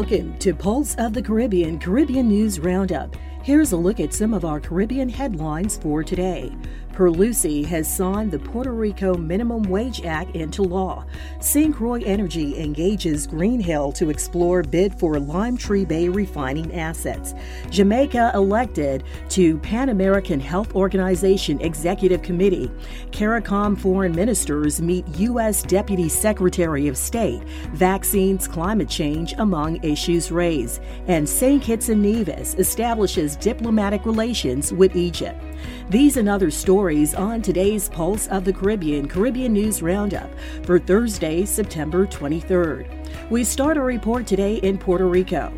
Welcome to Pulse of the Caribbean Caribbean News Roundup. Here's a look at some of our Caribbean headlines for today. Pierluisi has signed the Puerto Rico Minimum Wage Act into law. Croix Energy engages Greenhill to explore bid for Lime Tree Bay refining assets. Jamaica elected to Pan American Health Organization Executive Committee. CARICOM foreign ministers meet U.S. Deputy Secretary of State. Vaccines, climate change among issues raised. And St. Kitts and Nevis establishes diplomatic relations with Egypt. These and other stories on today's Pulse of the Caribbean Caribbean News Roundup for Thursday, September 23rd. We start our report today in Puerto Rico.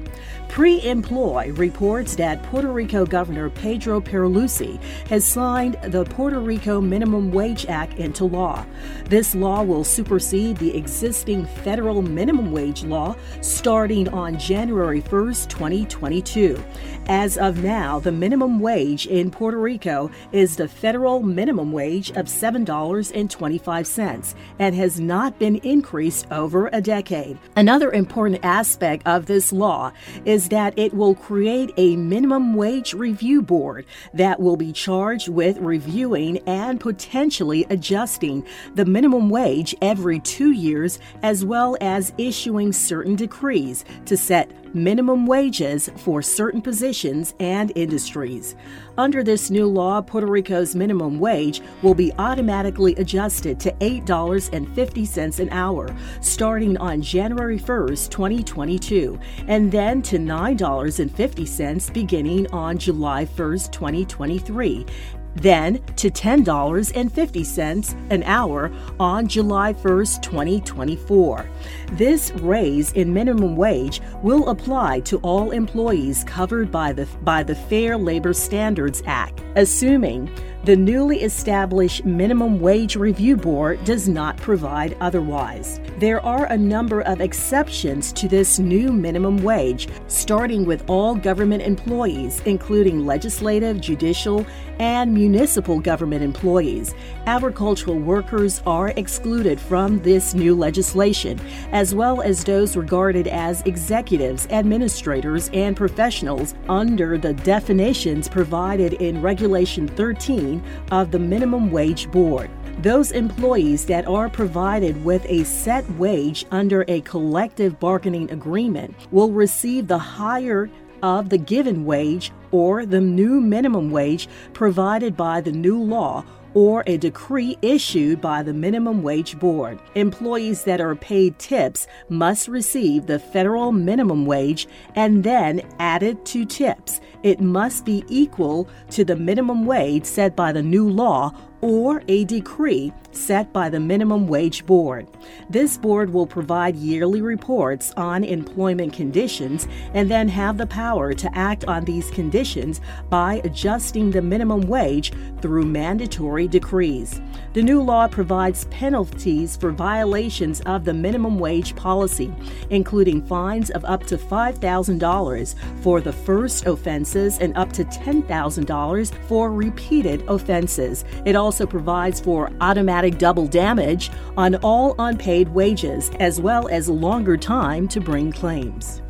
Pre-Employ reports that Puerto Rico Governor Pedro Pierluisi has signed the Puerto Rico Minimum Wage Act into law. This law will supersede the existing federal minimum wage law starting on January 1, 2022. As of now, the minimum wage in Puerto Rico is the federal minimum wage of $7.25 and has not been increased over a decade. Another important aspect of this law is that it will create a minimum wage review board that will be charged with reviewing and potentially adjusting the minimum wage every two years, as well as issuing certain decrees to set minimum wages for certain positions and industries. Under this new law, Puerto Rico's minimum wage will be automatically adjusted to $8.50 an hour starting on January 1st, 2022, and then to $9.50 beginning on July 1st, 2023 then to $10.50 an hour on July 1st, 2024. This raise in minimum wage will apply to all employees covered by the by the Fair Labor Standards Act, assuming the newly established Minimum Wage Review Board does not provide otherwise. There are a number of exceptions to this new minimum wage, starting with all government employees, including legislative, judicial, and municipal government employees. Agricultural workers are excluded from this new legislation, as well as those regarded as executives, administrators, and professionals under the definitions provided in Regulation 13 of the Minimum Wage Board. Those employees that are provided with a set wage under a collective bargaining agreement will receive the higher of the given wage or the new minimum wage provided by the new law or a decree issued by the Minimum Wage Board. Employees that are paid tips must receive the federal minimum wage and then added to tips. It must be equal to the minimum wage set by the new law or a decree set by the Minimum Wage Board. This board will provide yearly reports on employment conditions and then have the power to act on these conditions by adjusting the minimum wage through mandatory decrees. The new law provides penalties for violations of the minimum wage policy, including fines of up to $5,000 for the first offenses and up to $10,000 for repeated offenses. It also also provides for automatic double damage on all unpaid wages, as well as longer time to bring claims.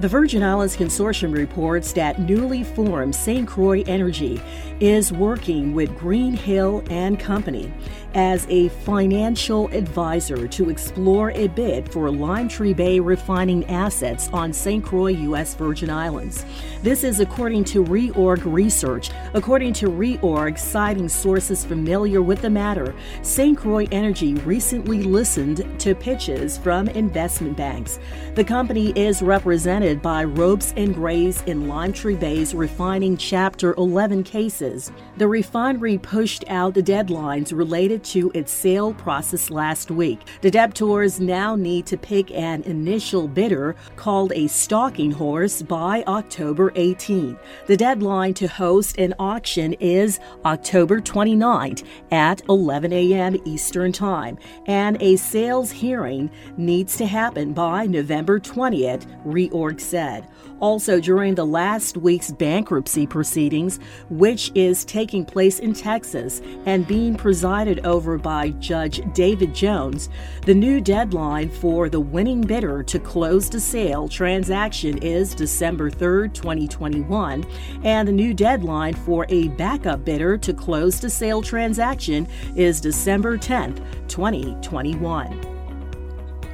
The Virgin Islands Consortium reports that newly formed St. Croix Energy is working with Greenhill and Company as a financial advisor to explore a bid for Lime Tree Bay refining assets on St. Croix, U.S. Virgin Islands. This is according to Reorg Research. According to Reorg, citing sources familiar with the matter, St. Croix Energy recently listened to pitches from investment banks. The company is represented by Ropes and Grays in Lime Tree Bay's refining Chapter 11 cases. The refinery pushed out the deadlines related to its sale process last week. The debtors now need to pick an initial bidder called a stalking horse by October 18. The deadline to host an auction is October 29th at 11 a.m. Eastern Time, and a sales hearing needs to happen by November 20th, Reorg said. Also, during the last week's bankruptcy proceedings, which is taking place in Texas and being presided over by Judge David Jones, the new deadline for the winning bidder to close the sale transaction is December 3, 2021, and the new deadline for a backup bidder to close the sale transaction is December 10, 2021.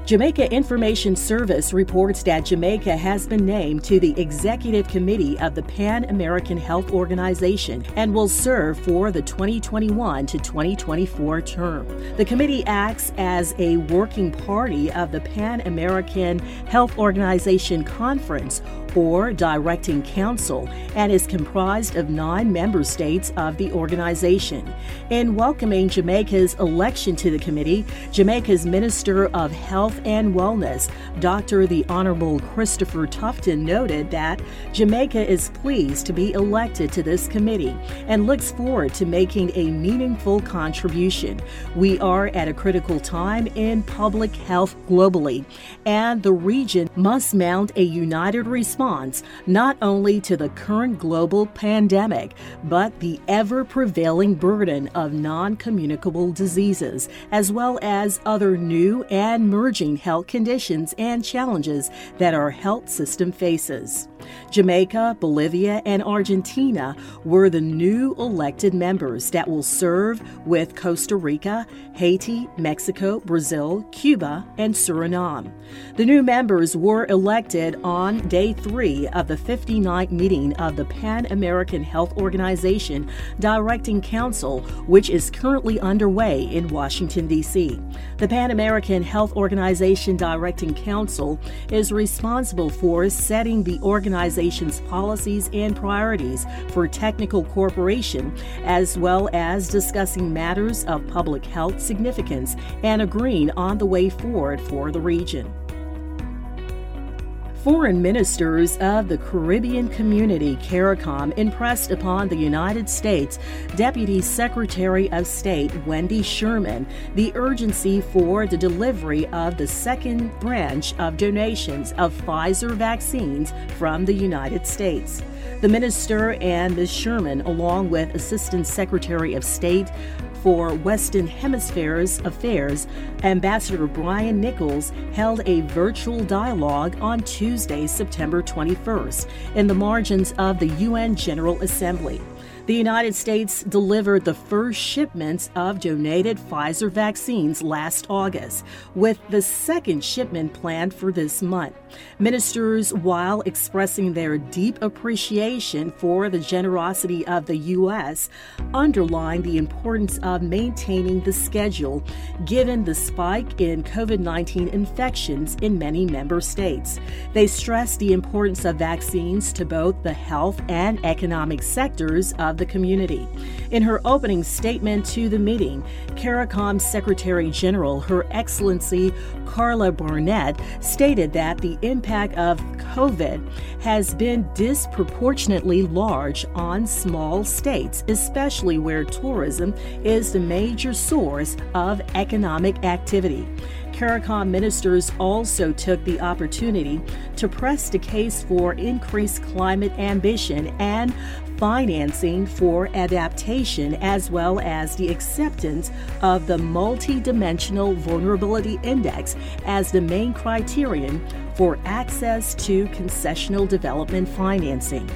Jamaica Information Service reports that Jamaica has been named to the Executive Committee of the Pan American Health Organization and will serve for the 2021 to 2024 term. The committee acts as a working party of the Pan American Health Organization Conference or Directing Council and is comprised of nine member states of the organization. In welcoming Jamaica's election to the committee, Jamaica's Minister of Health and Wellness, Dr. the Honorable Christopher Tufton, noted that Jamaica is pleased to be elected to this committee and looks forward to making a meaningful contribution. We are at a critical time in public health globally, and the region must mount a united response response not only to the current global pandemic, but the ever prevailing burden of non communicable diseases, as well as other new and merging health conditions and challenges that our health system faces. Jamaica, Bolivia, and Argentina were the new elected members that will serve with Costa Rica, Haiti, Mexico, Brazil, Cuba, and Suriname. The new members were elected on day three of the 59th meeting of the Pan American Health Organization Directing Council, which is currently underway in Washington, D.C. The Pan American Health Organization Directing Council is responsible for setting the organization's policies and priorities for technical cooperation, as well as discussing matters of public health significance and agreeing on the way forward for the region. Foreign ministers of the Caribbean Community, CARICOM, impressed upon the United States Deputy Secretary of State Wendy Sherman the urgency for the delivery of the second branch of donations of Pfizer vaccines from the United States. The minister and Ms. Sherman, along with Assistant Secretary of State for Western Hemisphere's Affairs, Ambassador Brian Nichols held a virtual dialogue on Tuesday, September 21st, in the margins of the UN General Assembly. The United States delivered the first shipments of donated Pfizer vaccines last August, with the second shipment planned for this month. Ministers, while expressing their deep appreciation for the generosity of the U.S., underlined the importance of maintaining the schedule given the spike in COVID 19 infections in many member states. They stressed the importance of vaccines to both the health and economic sectors of the community. In her opening statement to the meeting, CARICOM Secretary General, Her Excellency Carla Barnett, stated that the impact of COVID has been disproportionately large on small states, especially where tourism is the major source of economic activity. CARICOM ministers also took the opportunity to press the case for increased climate ambition and financing for adaptation, as well as the acceptance of the Multidimensional Vulnerability Index as the main criterion for access to concessional development financing.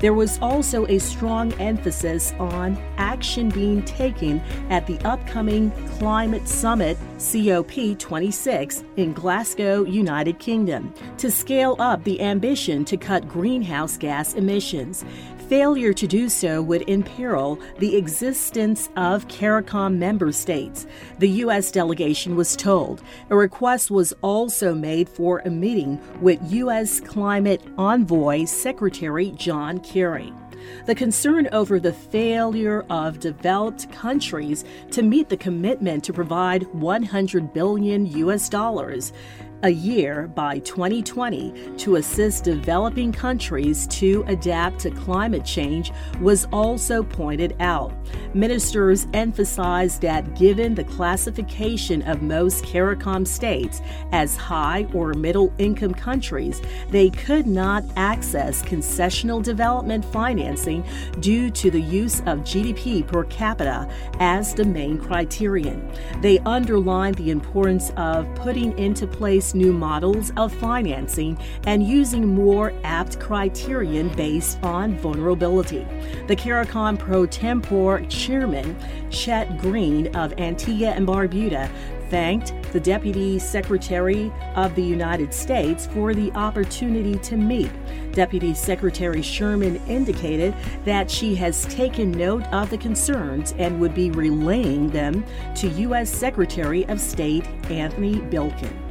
There was also a strong emphasis on action being taken at the upcoming Climate Summit COP26 in Glasgow, United Kingdom, to scale up the ambition to cut greenhouse gas emissions. Failure to do so would imperil the existence of CARICOM member states, the U.S. delegation was told. A request was also made for a meeting with U.S. Climate Envoy Secretary John Kerry. The concern over the failure of developed countries to meet the commitment to provide 100 billion US dollars a year by 2020 to assist developing countries to adapt to climate change was also pointed out. Ministers emphasized that given the classification of most CARICOM states as high or middle income countries, they could not access concessional development financing due to the use of GDP per capita as the main criterion. They underlined the importance of putting into place new models of financing and using more apt criterion based on vulnerability. The CARICOM pro tempore chairman, Chet Greene of Antigua and Barbuda, thanked the Deputy Secretary of the United States for the opportunity to meet. Deputy Secretary Sherman indicated that she has taken note of the concerns and would be relaying them to U.S. Secretary of State Antony Blinken.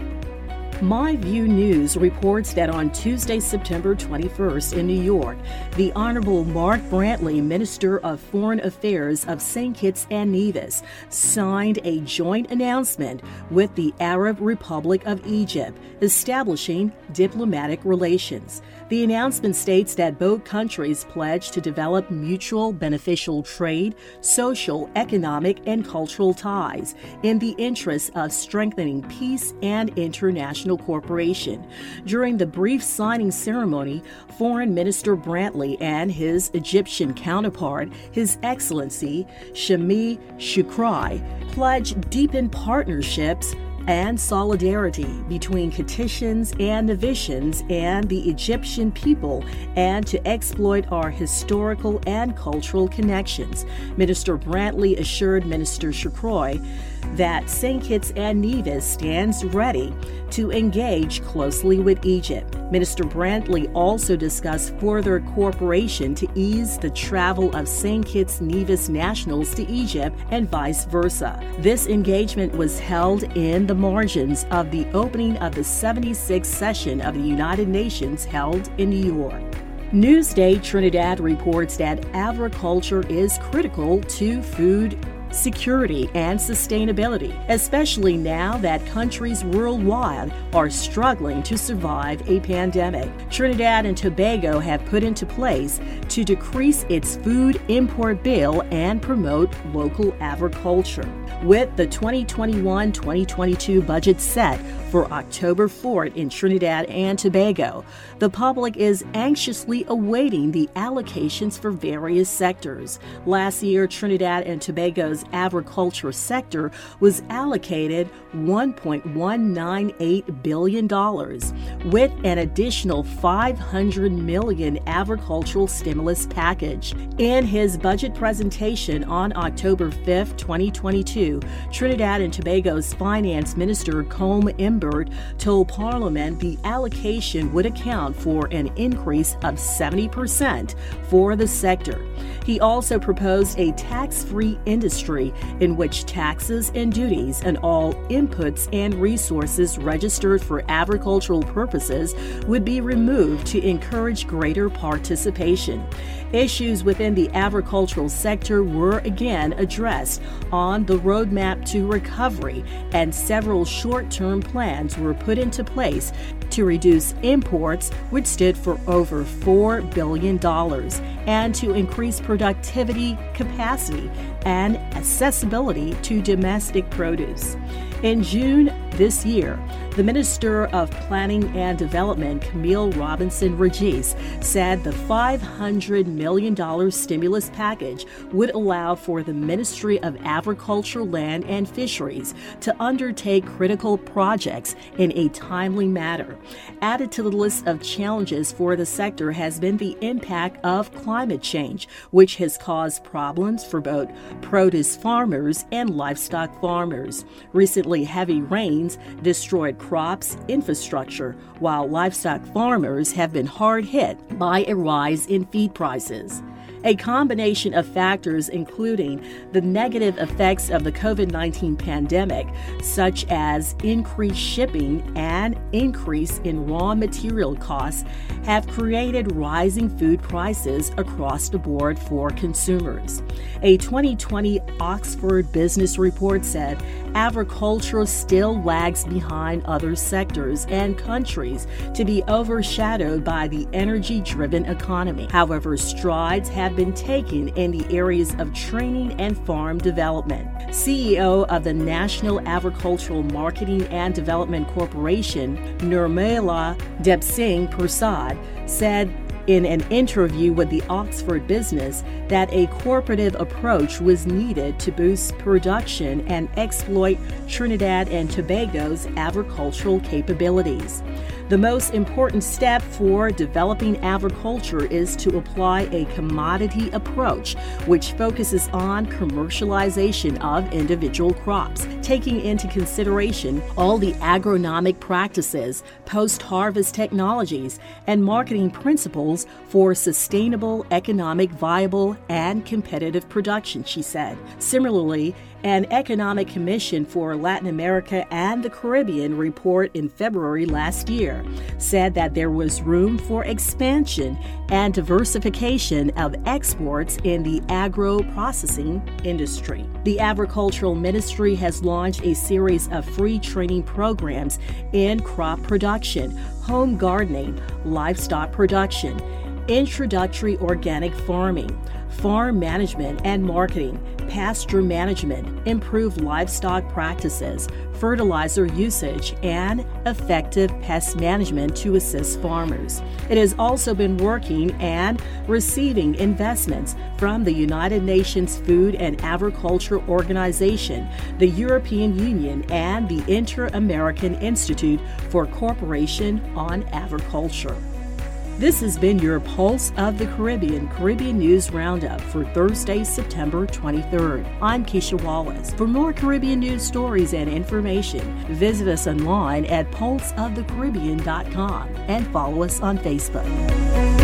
MyVue News reports that on Tuesday, September 21st in New York, the Honorable Mark Brantley, Minister of Foreign Affairs of St. Kitts and Nevis, signed a joint announcement with the Arab Republic of Egypt establishing diplomatic relations. The announcement states that both countries pledge to develop mutual beneficial trade, social, economic, and cultural ties in the interest of strengthening peace and international cooperation. During the brief signing ceremony, Foreign Minister Brantley and his Egyptian counterpart, His Excellency Sameh Shoukry, pledged deepened partnerships and solidarity between Kittitians and Nevisians and the Egyptian people, and to exploit our historical and cultural connections. Minister Brantley assured Minister Shoukry that St. Kitts and Nevis stands ready to engage closely with Egypt. Minister Brantley also discussed further cooperation to ease the travel of St. Kitts Nevis nationals to Egypt and vice versa. This engagement was held in the margins of the opening of the 76th session of the United Nations held in New York. Newsday Trinidad reports that agriculture is critical to food security, and sustainability, especially now that countries worldwide are struggling to survive a pandemic. Trinidad and Tobago have put into place to decrease its food import bill and promote local agriculture. With the 2021 2022 budget set for October 4th in Trinidad and Tobago, the public is anxiously awaiting the allocations for various sectors. Last year, Trinidad and Tobago's agriculture sector was allocated $1.198 billion, with an additional 500 million agricultural stimulus package. In his budget presentation on October 5, 2022, Trinidad and Tobago's Finance Minister Colm Imbert told Parliament the allocation would account for an increase of 70% for the sector. He also proposed a tax free industry in which taxes and duties and all inputs and resources registered for agricultural purposes would be removed to encourage greater participation. Issues within the agricultural sector were again addressed on the roadmap to recovery, and several short term plans were put into place to reduce imports, which stood for over $4 billion, and to increase productivity, capacity, and accessibility to domestic produce. In June this year, the Minister of Planning and Development, Camille Robinson Regis, said the $500 million stimulus package would allow for the Ministry of Agriculture, Land, and Fisheries to undertake critical projects in a timely manner. Added to the list of challenges for the sector has been the impact of climate change, which has caused problems for both produce farmers and livestock farmers. Recently, heavy rains destroyed crops, infrastructure, while livestock farmers have been hard hit by a rise in feed prices a combination of factors, including the negative effects of the COVID 19 pandemic, such as increased shipping and increase in raw material costs, have created rising food prices across the board for consumers. A 2020 Oxford Business Report said agriculture still lags behind other sectors and countries to be overshadowed by the energy driven economy. However, strides have been taken in the areas of training and farm development. CEO of the National Agricultural Marketing and Development Corporation, Nirmala Debysingh Prasad, said in an interview with the Oxford Business that a cooperative approach was needed to boost production and exploit Trinidad and Tobago's agricultural capabilities. The most important step for developing agriculture is to apply a commodity approach, which focuses on commercialization of individual crops, taking into consideration all the agronomic practices, post harvest technologies, and marketing principles for sustainable, economic, viable, and competitive production, she said. Similarly, an Economic Commission for Latin America and the Caribbean report in February last year said that there was room for expansion and diversification of exports in the agro processing industry. The Agricultural Ministry has launched a series of free training programs in crop production, home gardening, livestock production, introductory organic farming, farm management and marketing, pasture management, improved livestock practices, fertilizer usage, and effective pest management to assist farmers. It has also been working and receiving investments from the United Nations Food and Agriculture Organization, the European Union, and the Inter American Institute for Cooperation on Agriculture. This has been your Pulse of the Caribbean Caribbean News Roundup for Thursday, September 23rd. I'm Keisha Wallace. For more Caribbean news stories and information, visit us online at pulseofthecaribbean.com and follow us on Facebook.